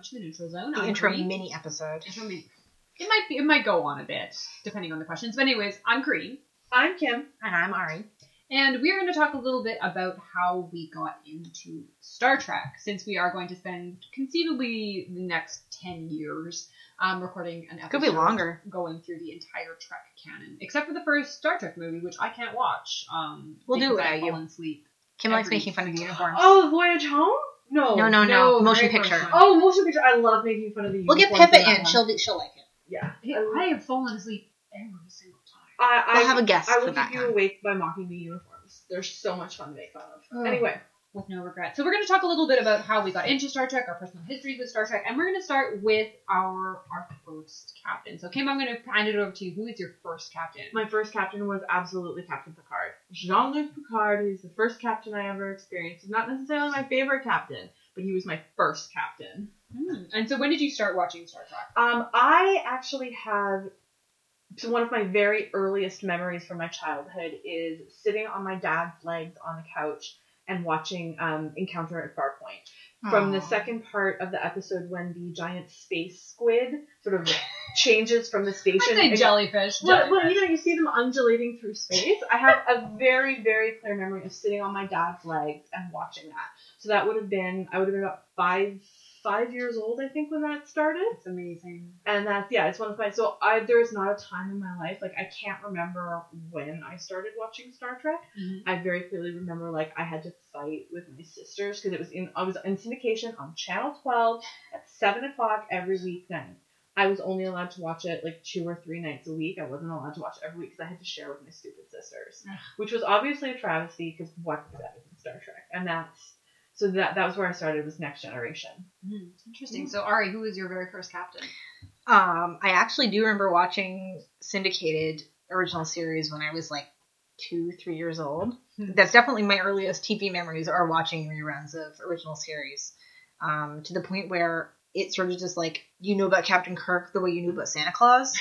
Much in the Neutral Zone. The I'm intro Corene. mini episode. Intro mini. It might be. It might go on a bit depending on the questions. But anyways, I'm Corene, I'm Kim. And I'm Ari. and we are going to talk a little bit about how we got into Star Trek, since we are going to spend conceivably the next ten years um, recording an episode. Could be longer. Going through the entire Trek canon, except for the first Star Trek movie, which I can't watch. Um, We'll do it I without you. fall asleep. Kim likes making fun of the uniforms. Oh, The Voyage Home? No. no, no, no, no, Motion very picture. first one. Oh, motion picture. I love making fun of the We'll get uniforms Pippa that in. one. She'll be, she'll like it. Yeah. I have fallen asleep every single time. I, I, We'll have a guest I will for that keep you time. awake by mocking the uniforms. They're so much fun to make fun of. Oh. Anyway, with no regret. So we're going to talk a little bit about how we got into Star Trek, our personal histories with Star Trek, and we're going to start with our our first captain. So Kim, I'm going to hand it over to you. Who is your first captain? my first captain was absolutely Captain Picard. Jean-Luc Picard. who's the first captain I ever experienced. He's not necessarily my favorite captain, but he was my first captain. Hmm. And so when did you start watching Star Trek? Um, I actually have so one of my very earliest memories from my childhood is sitting on my dad's legs on the couch and watching um, Encounter at Farpoint. From the second part of the episode when the giant space squid sort of changes from the station. I say jellyfish. Well, well, you know, you see them undulating through space. I have a very, very clear memory of sitting on my dad's legs and watching that. So that would have been, I would have been about five, five years old, I think, when that started. It's amazing. And that's yeah, it's one of my so I there is not a time in my life like I can't remember when I started watching Star Trek. Mhm. I very clearly remember like I had to fight with my sisters because it was in I was in syndication on Channel Twelve at seven o'clock every weeknight. I was only allowed to watch it like two or three nights a week. I wasn't allowed to watch it every week because I had to share with my stupid sisters, which was obviously a travesty because what is better than Star Trek? And that's so that that was where I started was Next Generation. Hmm. Interesting. So Ari, who was your very first captain? Um, I actually do remember watching syndicated original series when I was like two, three years old. Hmm. That's definitely my earliest TV memories are watching reruns of original series. Um, to the point where it sort of just like you know about Captain Kirk the way you knew about Santa Claus.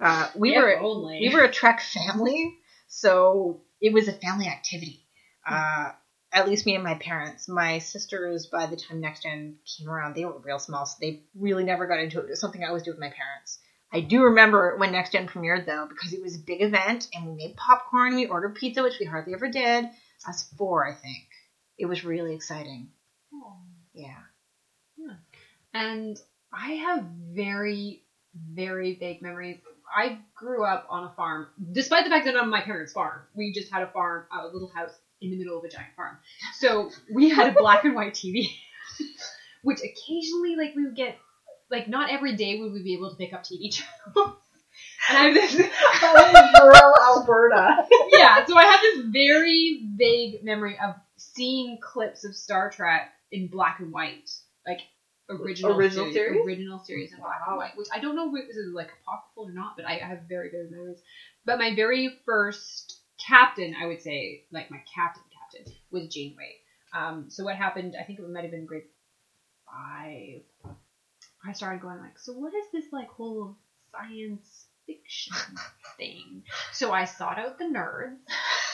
Uh, we If were only. we were a Trek family, so it was a family activity. Uh, at least me and my parents. My sisters, by the time Next Gen came around, they were real small, so they really never got into it. It was something I always do with my parents. I do remember when Next Gen premiered though, because it was a big event, and we made popcorn, we ordered pizza, which we hardly ever did. I was four, I think. It was really exciting. Yeah. And I have very, very vague memories. I grew up on a farm, despite the fact that on my parents' farm, we just had a farm, a little house in the middle of a giant farm. So we had a black and white TV, which occasionally, like, we would get, like, not every day would we be able to pick up TV channels. And I have this, rural Alberta. yeah, so I have this very vague memory of seeing clips of Star Trek in black and white, like original, Original series? original series in black and white, which I don't know if it was like apocryphal or not, but I I have very good memories. But my very first captain, I would say, like my captain captain, was Janeway. Um, so what happened? I think it might have been grade five. I started going like, so what is this like whole science fiction thing? So I sought out the nerds.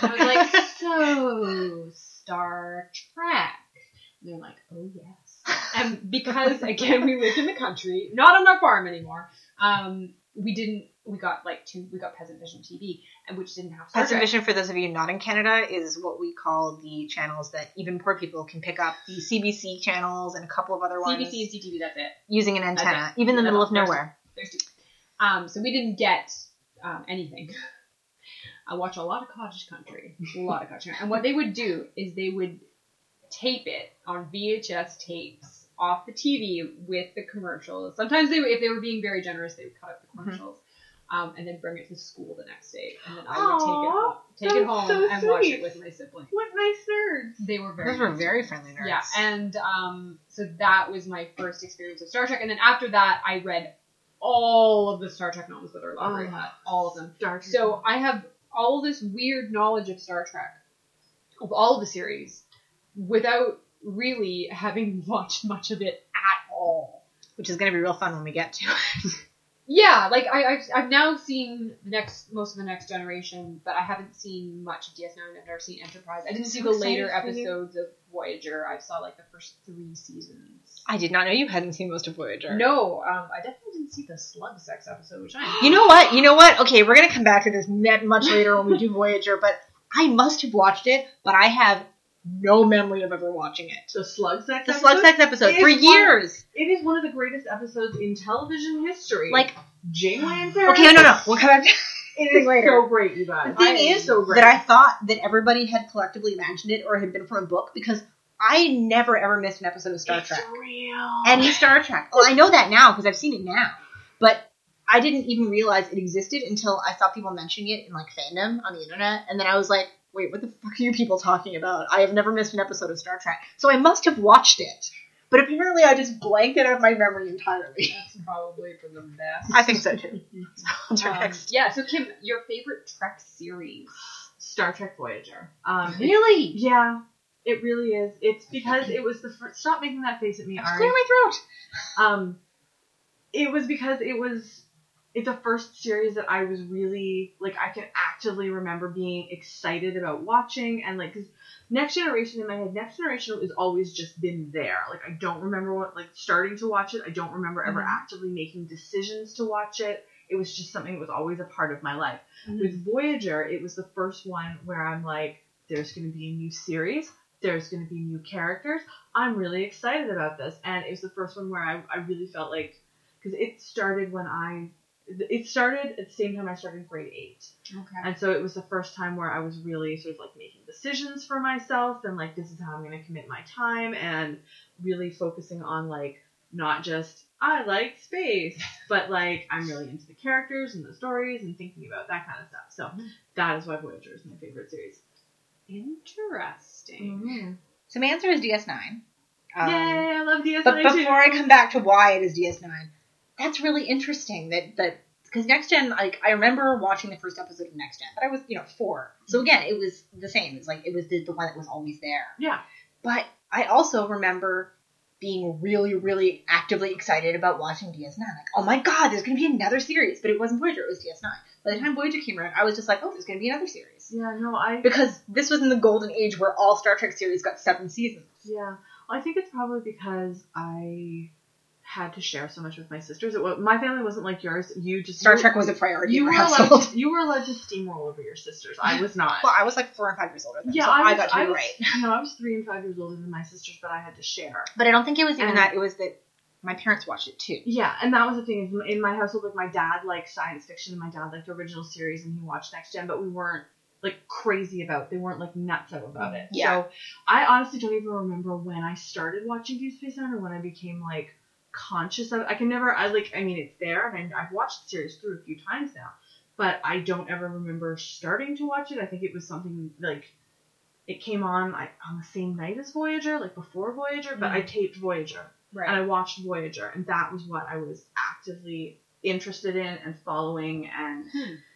I was like, so Star Trek. And they're like, oh yes. And because again we lived in the country, not on our farm anymore, um, we didn't. We got like two. We got Peasant Vision TV, and which didn't have Star Peasant Trek. Vision, for those of you not in Canada, is what we call the channels that even poor people can pick up. The CBC channels and a couple of other ones CBC and CTV. That's it. using an antenna, even in the middle of nowhere. There's two. Um, so we didn't get um, anything. I watch a lot of Cottage Country, a lot of Cottage Country, and what they would do is they would tape it on VHS tapes off the TV with the commercials. Sometimes they, if they were being very generous, they would cut up the commercials. Um, and then bring it to school the next day, and then I would Aw, take it home, take it that's home so and watch sweet. it with my siblings. What nice nerds. They were very Those were nice. very friendly nerds. Yeah, and um, so that was my first experience of Star Trek, and then after that, I read all of the Star Trek novels that our library Oh. had, all of them. Dark. So I have all this weird knowledge of Star Trek, of all of the series, without really having watched much of it at all. which is going to be real fun when we get to it. Yeah, like I, I've, I've now seen next most of the next generation, but I haven't seen much of DS9. I've never seen Enterprise. I didn't see the later episodes of Voyager. I saw like the first three seasons. I did not know you hadn't seen most of Voyager. No, um, I definitely didn't see the slug sex episode, which I You know what? You know what? Okay, we're gonna come back to this net much later when we do Voyager, but I must have watched it, but I have no memory of ever watching it. The slug sex. The episode? Slug Sex episode for is one- years. It is one of the greatest episodes in television history. Like, Janeway and Paris. okay, no, no, we'll come back to It is later. so great, you guys. The thing I- is so great. that I thought that everybody had collectively imagined it or had been from a book because I never ever missed an episode of Star it's Trek. real. Any Star Trek. Well, I know that now because I've seen it now, but I didn't even realize it existed until I saw people mentioning it in like fandom on the internet, and then I was like, "Wait, what the fuck are you people talking about? I have never missed an episode of Star Trek, so I must have watched it." But apparently, I just blanked it out of my memory entirely. That's probably for the best. I think so too. What's our Um, next? yeah, so Kim, your favorite Trek series? Star Trek Voyager. Um, Really? Yeah, it really is. It's because it was the first. Stop making that face at me, Clear my throat. Um, it was because it was. It's a first series that I was really like. I can actively remember being excited about watching and like because Next Generation in my head, Next Generation has always just been there. Like I don't remember what like starting to watch it. I don't remember ever Mhm. actively making decisions to watch it. It was just something that was always a part of my life. Mhm. With Voyager, it was the first one where I'm like, there's going to be a new series. There's going to be new characters. I'm really excited about this. And it was the first one where I, I really felt like, because it started when I, it started at the same time I started grade eight. Okay. And so it was the first time where I was really sort of like making decisions for myself and like, this is how I'm going to commit my time and really focusing on like, not just, I like space, but like, I'm really into the characters and the stories and thinking about that kind of stuff. So that is why Voyager is my favorite series. Interesting. So my answer is DS9. Um, Yay, I love DS9 But too. before I come back to why it is DS9, that's really interesting. That that because Next Gen, like I remember watching the first episode of Next Gen, but I was you know four. So mm-hmm. again, it was the same. It's like it was the, the one that was always there. Yeah. But I also remember being really, really actively excited about watching DS9. Like, oh my god, there's gonna be another series. But it wasn't Voyager, it was DS9. By the time Voyager came around, I was just like, oh, there's gonna be another series. Yeah, no, I Because this was in the golden age where all Star Trek series got seven seasons. Yeah, I think it's probably because I had to share so much with my sisters. It was, my family wasn't like yours. You just Star you- Trek was a priority You were our allowed to, you were allowed to steamroll over your sisters. I was not. Well, I was like four and five years older than yeah, so I, I, was, got to I be was, right. No, I was three and five years older than my sisters, but I had to share. But I don't think it was even And- that. It was that my parents watched it too. Yeah, and that was the thing. is In my household, like my dad liked science fiction, and my dad liked the original series, and he watched Next Gen, but we weren't like crazy about. They weren't like nuts out about it. Yeah. So I honestly don't even remember when I started watching Deep Space Nine or when I became like conscious of. it. I can never. I like. I mean, it's there, and I, I've watched the series through a few times now, but I don't ever remember starting to watch it. I think it was something like. It came on like on the same night as Voyager, like before Voyager, but I taped Voyager and I watched Voyager, and that was what I was actively interested in and following. And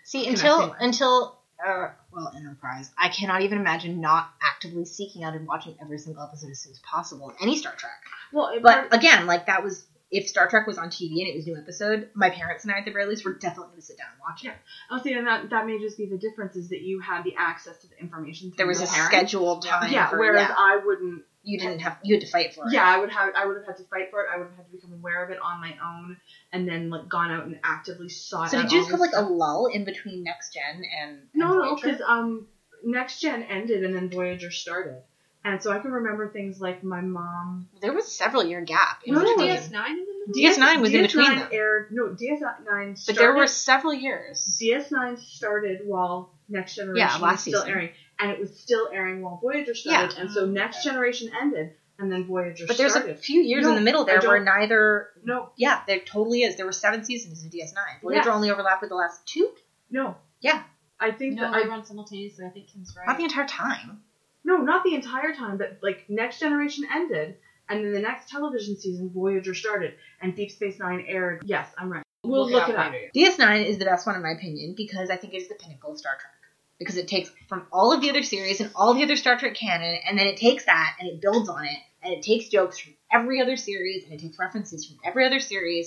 See, until with. until uh, well, Enterprise, I cannot even imagine not actively seeking out and watching every single episode as soon as possible of any Star Trek. well, But again, like that was if Star Trek was on TV and it was a new episode, my parents and I at the very least were definitely going to sit down and watch it. I'll say, and that that may just be the difference is that you had the access to the information. There was a parents. scheduled time. Yeah, for, whereas yeah, I wouldn't. You didn't have you had to fight for it. Yeah, I would have. I would have had to fight for it. I would have had to become aware of it on my own, and then like gone out and actively sought. So out did you just have this like a lull in between Next Gen and No, and no, Voyager? because um, Next Gen ended and then Voyager started, and so I can remember things like my mom. there was a several year gap. In No, no, between. DS9 in the middle? DS9 was in between DS9 them. aired. No, DS9 but there were several years. DS9 started while Next Generation Yeah, last was still season. airing, and it was still airing while Voyager started, Yeah. and so Next Generation ended, and then Voyager started. But there's started. a few years No, in the middle there where neither. no, Yeah, there totally is. There were seven seasons of DS9. Voyager Yes. only overlapped with the last two. no. Yeah. I think No, that they I run simultaneously. I think Kim's right. Not the entire time. no, not the entire time, but like Next Generation ended, and then the next television season Voyager started, and Deep Space Nine aired. Yes, I'm right. We'll look it up. later. DS9 is the best one in my opinion because I think it is the pinnacle of Star Trek. Because it takes from all of the other series and all the other Star Trek canon, and then it takes that and it builds on it, and it takes jokes from every other series, and it takes references from every other series,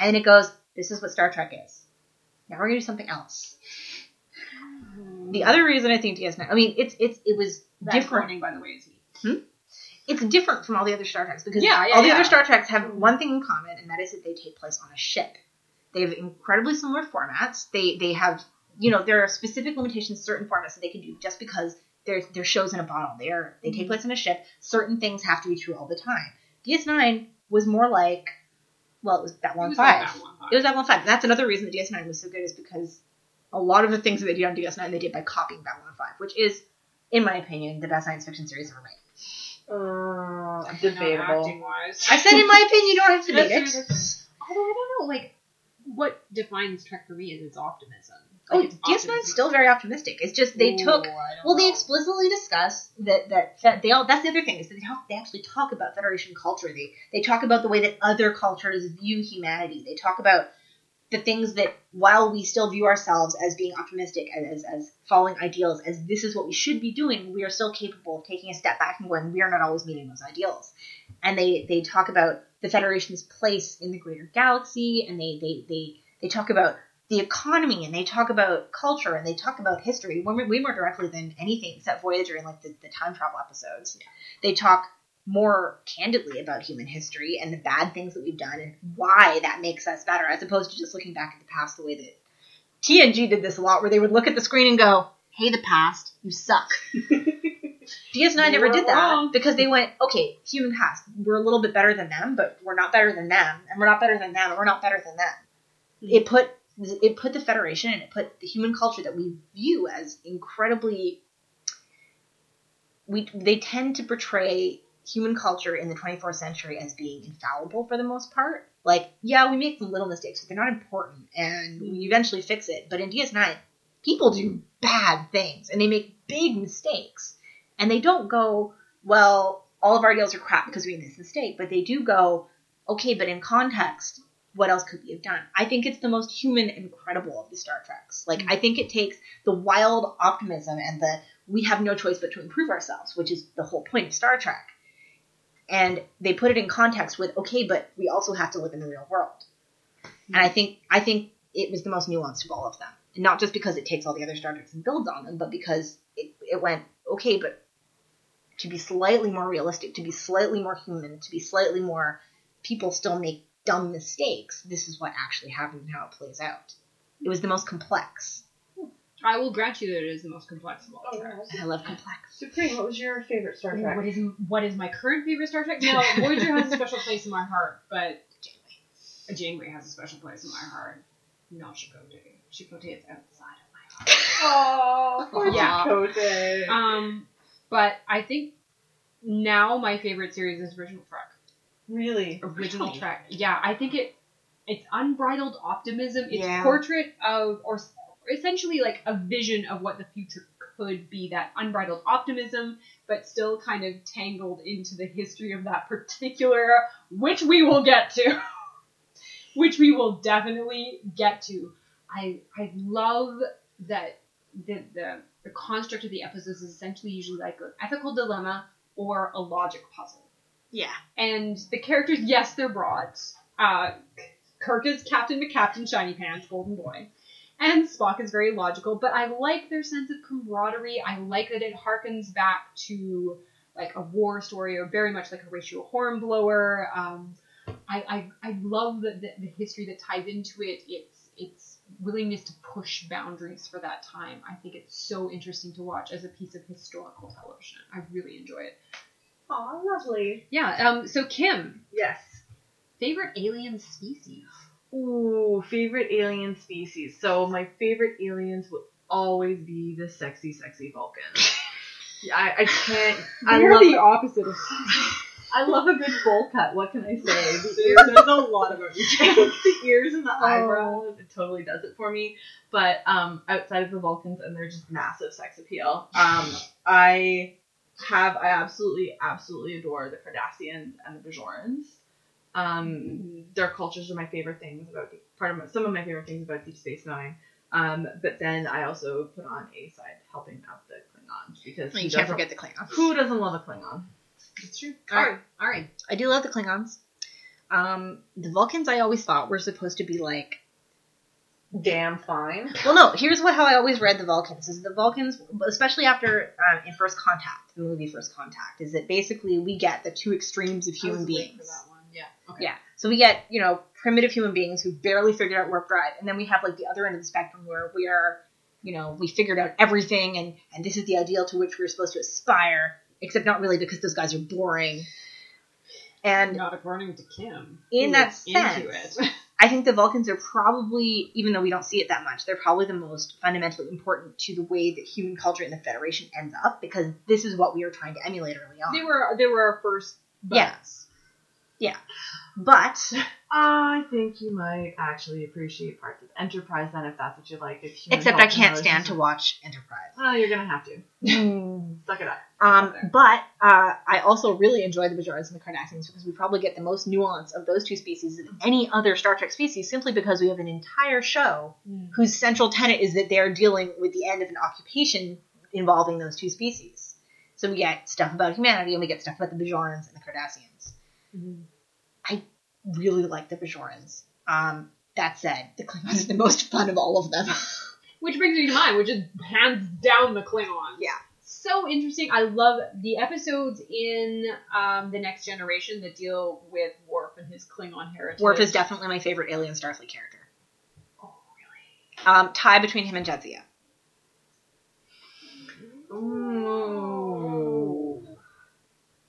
and it goes, This is what Star Trek is. Now we're gonna do something else. The hmm. other reason I think DS9, I mean, it's it's it was That different. groaning, by the way, is me. Hmm? It's different from all the other Star Treks because Yeah, yeah, all the yeah. other Star Treks have one thing in common, and that is that they take place on a ship. They have incredibly similar formats. They they have you know there are specific limitations certain formats that they can do just because they're they're shows in a bottle. They are they take place in a ship. Certain things have to be true all the time. DS9 was more like well, it was It Babylon was like Five. that one It was Babylon 5. That's another reason that DS9 was so good is because a lot of the things that they did on DS9 they did by copying Babylon 5, which is, in my opinion, the best science fiction series ever made. Uh, debatable. I said in my opinion, you don't have to That's debate it. Although I don't know, like, what defines Trek for me is its optimism. Oh, Like, it's DS9 is still very optimistic. It's just they Ooh, took well, they explicitly discuss that that that they all. That's the other thing is that they talk. They actually talk about Federation culture. They they talk about the way that other cultures view humanity. They talk about the things that while we still view ourselves as being optimistic and as as following ideals as this is what we should be doing, we are still capable of taking a step back and going, we are not always meeting those ideals. And they they talk about the Federation's place in the greater galaxy, and they they they they talk about the economy and they talk about culture and they talk about history way more, way more directly than anything except Voyager and like the, the time travel episodes. They talk more candidly about human history and the bad things that we've done and why that makes us better, as opposed to just looking back at the past the way that TNG did this a lot, where they would look at the screen and go, "Hey, the past, you suck." DS9 never did that wrong. because they went, "Okay, human past, we're a little bit better than them, but we're not better than them, and we're not better than them, and we're not better than them." Hmm. It put it put the Federation and it put the human culture that we view as incredibly. We they tend to portray human culture in the 24th century as being infallible for the most part. Like, yeah, we make some little mistakes, but they're not important, and we eventually fix it. But in DS9, people do bad things, and they make big mistakes, and they don't go, well, all of our deals are crap because we made this mistake, but they do go, okay, but in context, what else could we have done? I think it's the most human and credible of the Star Treks. Like, mm. I think it takes the wild optimism and the we have no choice but to improve ourselves, which is the whole point of Star Trek. And they put it in context with, okay, but we also have to live in the real world. And I think I think it was the most nuanced of all of them. And not just because it takes all the other Star Treks and builds on them, but because it, it went, okay, but to be slightly more realistic, to be slightly more human, to be slightly more people still make dumb mistakes, this is what actually happened and how it plays out. It was the most complex. I will grant you that it is the most complex of all Oh, Treks. And I love complex. Supreme, what was your favorite Star Trek? What is what is my current favorite Star Trek? No, Voyager has a special place in my heart, but Janeway, Janeway has a special place in my heart. Not Chakotay. Chakotay is outside of my heart. Oh, poor Yeah. Chakotay. Um, but I think now my favorite series is Original Trek. Really? Original Really? Trek. Yeah, I think it it's unbridled optimism. It's Yeah. portrait of or essentially like a vision of what the future could be. That unbridled optimism, but still kind of tangled into the history of that particular which we will get to. which we will definitely get to. I I love that the the, the construct of the episodes is essentially usually like an ethical dilemma or a logic puzzle. Yeah. And the characters, yes, they're broads. Uh, Kirk is Captain McCaptain Shiny Pants, Golden Boy. And Spock is very logical, but I like their sense of camaraderie. I like that it harkens back to like a war story or very much like Horatio Hornblower. Um, I, I, I love the, the, the history that ties into it. It's its willingness to push boundaries for that time. I think it's so interesting to watch as a piece of historical television. I really enjoy it. Aw, lovely. Yeah. Um. So Kim, Yes. favorite alien species. Ooh, favorite alien species. So my favorite aliens will always be the sexy, sexy Vulcans. Yeah, I, I can't. I They're love. the opposite of. I love a good bowl cut. What can I say? The ears, there's a lot of them. the ears and the eyebrows, it totally does it for me. But um, outside of the Vulcans and their just massive sex appeal, um, I have I absolutely absolutely adore the Cardassians and the Bajorans. Um, their cultures are my favorite things about part of my, some of my favorite things about Deep Space Nine. Um, but then I also put on a side helping out the Klingons because You who can't forget the Klingons. who doesn't love a Klingon? It's true. All right. All right. I do love the Klingons. Um, the Vulcans I always thought were supposed to be like damn fine. Well, no. Here's what how I always read the Vulcans is the Vulcans, especially after um, in First Contact, the movie First Contact, is that basically we get the two extremes of human beings. Yeah. Okay. Yeah. So we get, you know, primitive human beings who barely figured out warp drive, and then we have like the other end of the spectrum where we are, you know, we figured out everything, and and this is the ideal to which we're supposed to aspire, except not really because those guys are boring. And Not according to Kim. In that that is into sense. it. I think the Vulcans are probably, even though we don't see it that much, they're probably the most fundamentally important to the way that human culture in the Federation ends up, because this is what we are trying to emulate early on. they were they were our first. Yes. Yeah. buds. But I think you might actually appreciate parts of Enterprise then, if that's what you like. Except I can't stand to watch Enterprise. Well, you're gonna have to. Hmm. Suck it up. Um, but uh, I also really enjoy the Bajorans and the Cardassians because we probably get the most nuance of those two species than any other Star Trek species, simply because we have an entire show whose central tenet is that they are dealing with the end of an occupation involving those two species. So we get stuff about humanity and we get stuff about the Bajorans and the Cardassians. I really like the Bajorans. Um, that said, the Klingons are the most fun of all of them. Which brings me to mine, which is hands down the Klingons. Yeah. So interesting. I love the episodes in um, the Next Generation that deal with Worf and his Klingon heritage. Worf is definitely my favorite alien Starfleet character. Oh, really? Um, tie between him and Jadzia. Ooh.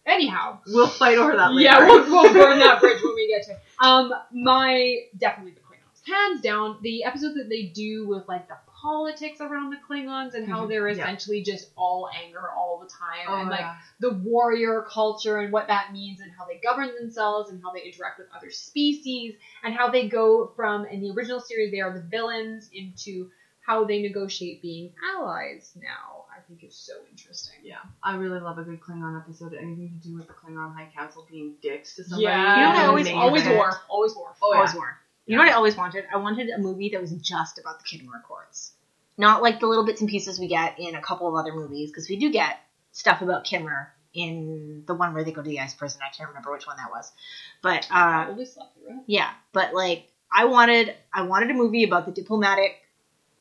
Anyhow, We'll fight over that later. yeah, we'll, we'll burn that bridge when we get to. it. Um, my definitely the Klingons, hands down. The episodes that they do with like the politics around the Klingons and how Mhm. they're Yeah. essentially just all anger all the time, Oh, and like yeah. the warrior culture and what that means and how they govern themselves and how they interact with other species and how they go from in the original series they are the villains into how they negotiate being allies now. I think is so interesting. Yeah, I really love a good Klingon episode. Anything to do with the Klingon High Council being dicks to somebody. Yeah, You know always- always war, always war. Oh, Always yeah. war. You know what I always wanted? I wanted a movie that was just about the Khitomer courts. Not like the little bits and pieces we get in a couple of other movies, because we do get stuff about Khitomer in the one where they go to the ice prison. I can't remember which one that was. But uh, Probably slept through it. yeah, but like I wanted I wanted a movie about the diplomatic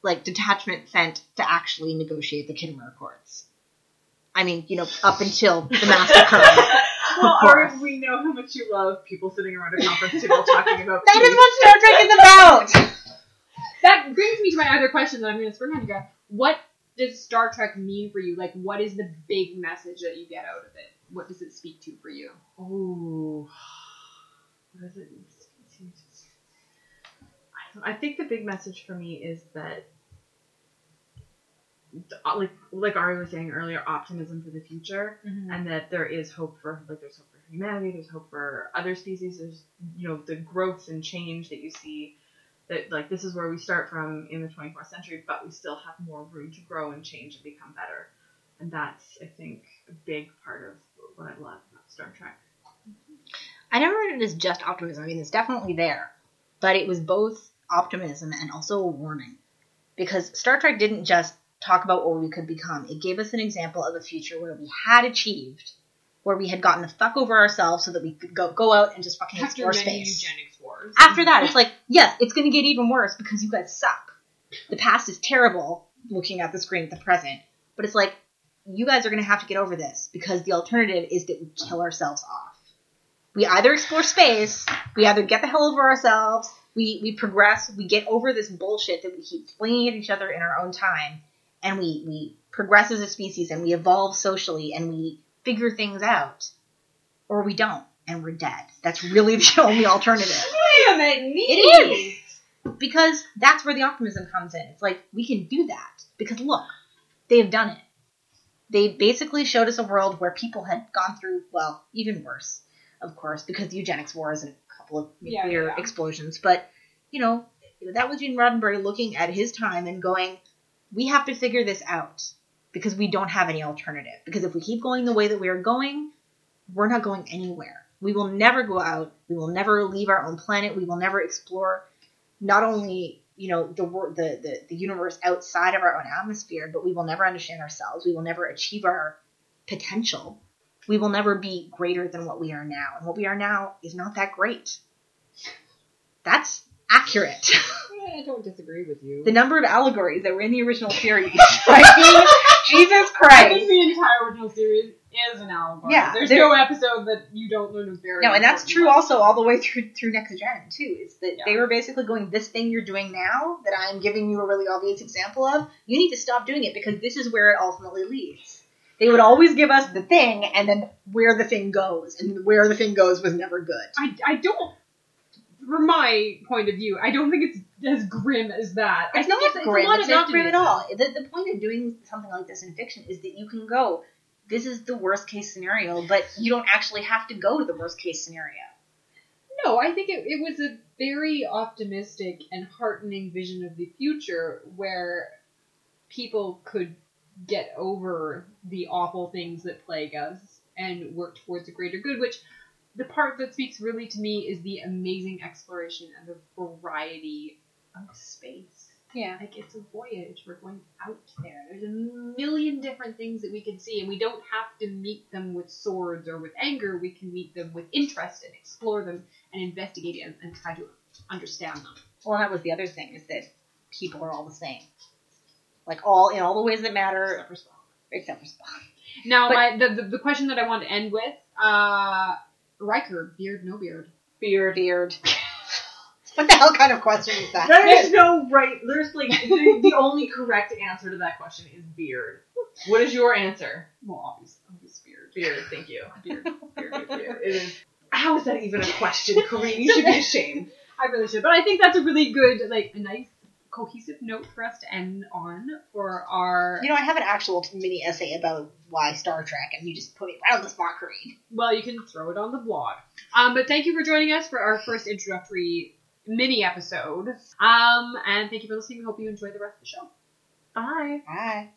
like detachment sent to actually negotiate the Khitomer Accords. I mean, you know, up until the massacre. Well. Ari, we know how much you love people sitting around a conference table talking about that is peace. what Star Trek is about. That brings me to my other question that I'm going to spring on you guys. What does Star Trek mean for you? Like, what is the big message that you get out of it? What does it speak to for you? Ooh. What is it? I don't- I think the big message for me is that, Uh, like like Ari was saying earlier, optimism for the future, mm-hmm. and that there is hope for like there's hope for humanity, there's hope for other species, there's you know the growth and change that you see. That like this is where we start from in the 24th century, but we still have more room to grow and change and become better, and that's I think a big part of what I love about Star Trek. I never read it as just optimism. I mean, it's definitely there, but it was both optimism and also a warning, because Star Trek didn't just talk about what we could become. It gave us an example of a future where we had achieved, where we had gotten the fuck over ourselves so that we could go go out and just fucking After explore space. wars. After that, it's like, yes, it's going to get even worse because you guys suck. The past is terrible looking at the screen at the present, but it's like, you guys are going to have to get over this because the alternative is that we kill ourselves off. We either explore space, we either get the hell over ourselves, we, we progress, we get over this bullshit that we keep flinging at each other in our own time, and we, we progress as a species and we evolve socially and we figure things out, or we don't and we're dead. That's really the only alternative. A minute, me. It is. Because that's where the optimism comes in. It's like, we can do that. Because look, they have done it. They basically showed us a world where people had gone through, well, even worse, of course, because the eugenics wars and a couple of Yeah, nuclear yeah. explosions. But, you know, that was Gene Roddenberry looking at his time and going, we have to figure this out because we don't have any alternative. Because if we keep going the way that we are going, we're not going anywhere. We will never go out. We will never leave our own planet. We will never explore not only you know the the the, the universe outside of our own atmosphere, but we will never understand ourselves. We will never achieve our potential. We will never be greater than what we are now, and what we are now is not that great. That's accurate. I don't disagree with you. The number of allegories that were in the original series. I mean, Jesus I think Christ. the entire original series is an allegory. Yeah, There's no episode that you don't learn a very No, and that's true lesson. also all the way through through next gen too. Is that Yeah. they were basically going, this thing you're doing now that I'm giving you a really obvious example of, you need to stop doing it because this is where it ultimately leads. They would always give us the thing and then where the thing goes, and where the thing goes was never good. I, I don't, from my point of view, I don't think it's as grim as that. I It's think not a grim. lot It's not grim at all. The, the point of doing something like this in fiction is that you can go, this is the worst case scenario, but you don't actually have to go to the worst case scenario. No, I think it, it was a very optimistic and heartening vision of the future where people could get over the awful things that plague us and work towards a greater good, which the part that speaks really to me is the amazing exploration and the variety of space. Yeah. Like it's a voyage. We're going out there. There's a million different things that we can see, and we don't have to meet them with swords or with anger. We can meet them with interest and explore them and investigate and, and try to understand them. Well, that was the other thing is that people are all the same, like all in all the ways that matter, except for Spock. Now, But- my the, the the question that I want to end with, uh, Riker, beard, no beard. Beard. Beard. what the hell kind of question is that? There's no right. There's like the, the only correct answer to that question is beard. What is your answer? Well, obviously, obviously beard. Beard. Thank you. Beard, beard, beard, beard. It is. How is that even a question, Corene? You should be ashamed. I really should, but I think that's a really good, like, a nice cohesive note for us to end on for our. You know, I have an actual mini essay about why Star Trek, and you just put me right on the spot, Corene. Well, you can throw it on the blog. Um, but thank you for joining us for our first introductory mini episode. Um, and thank you for listening. We hope you enjoy the rest of the show. Bye. Bye.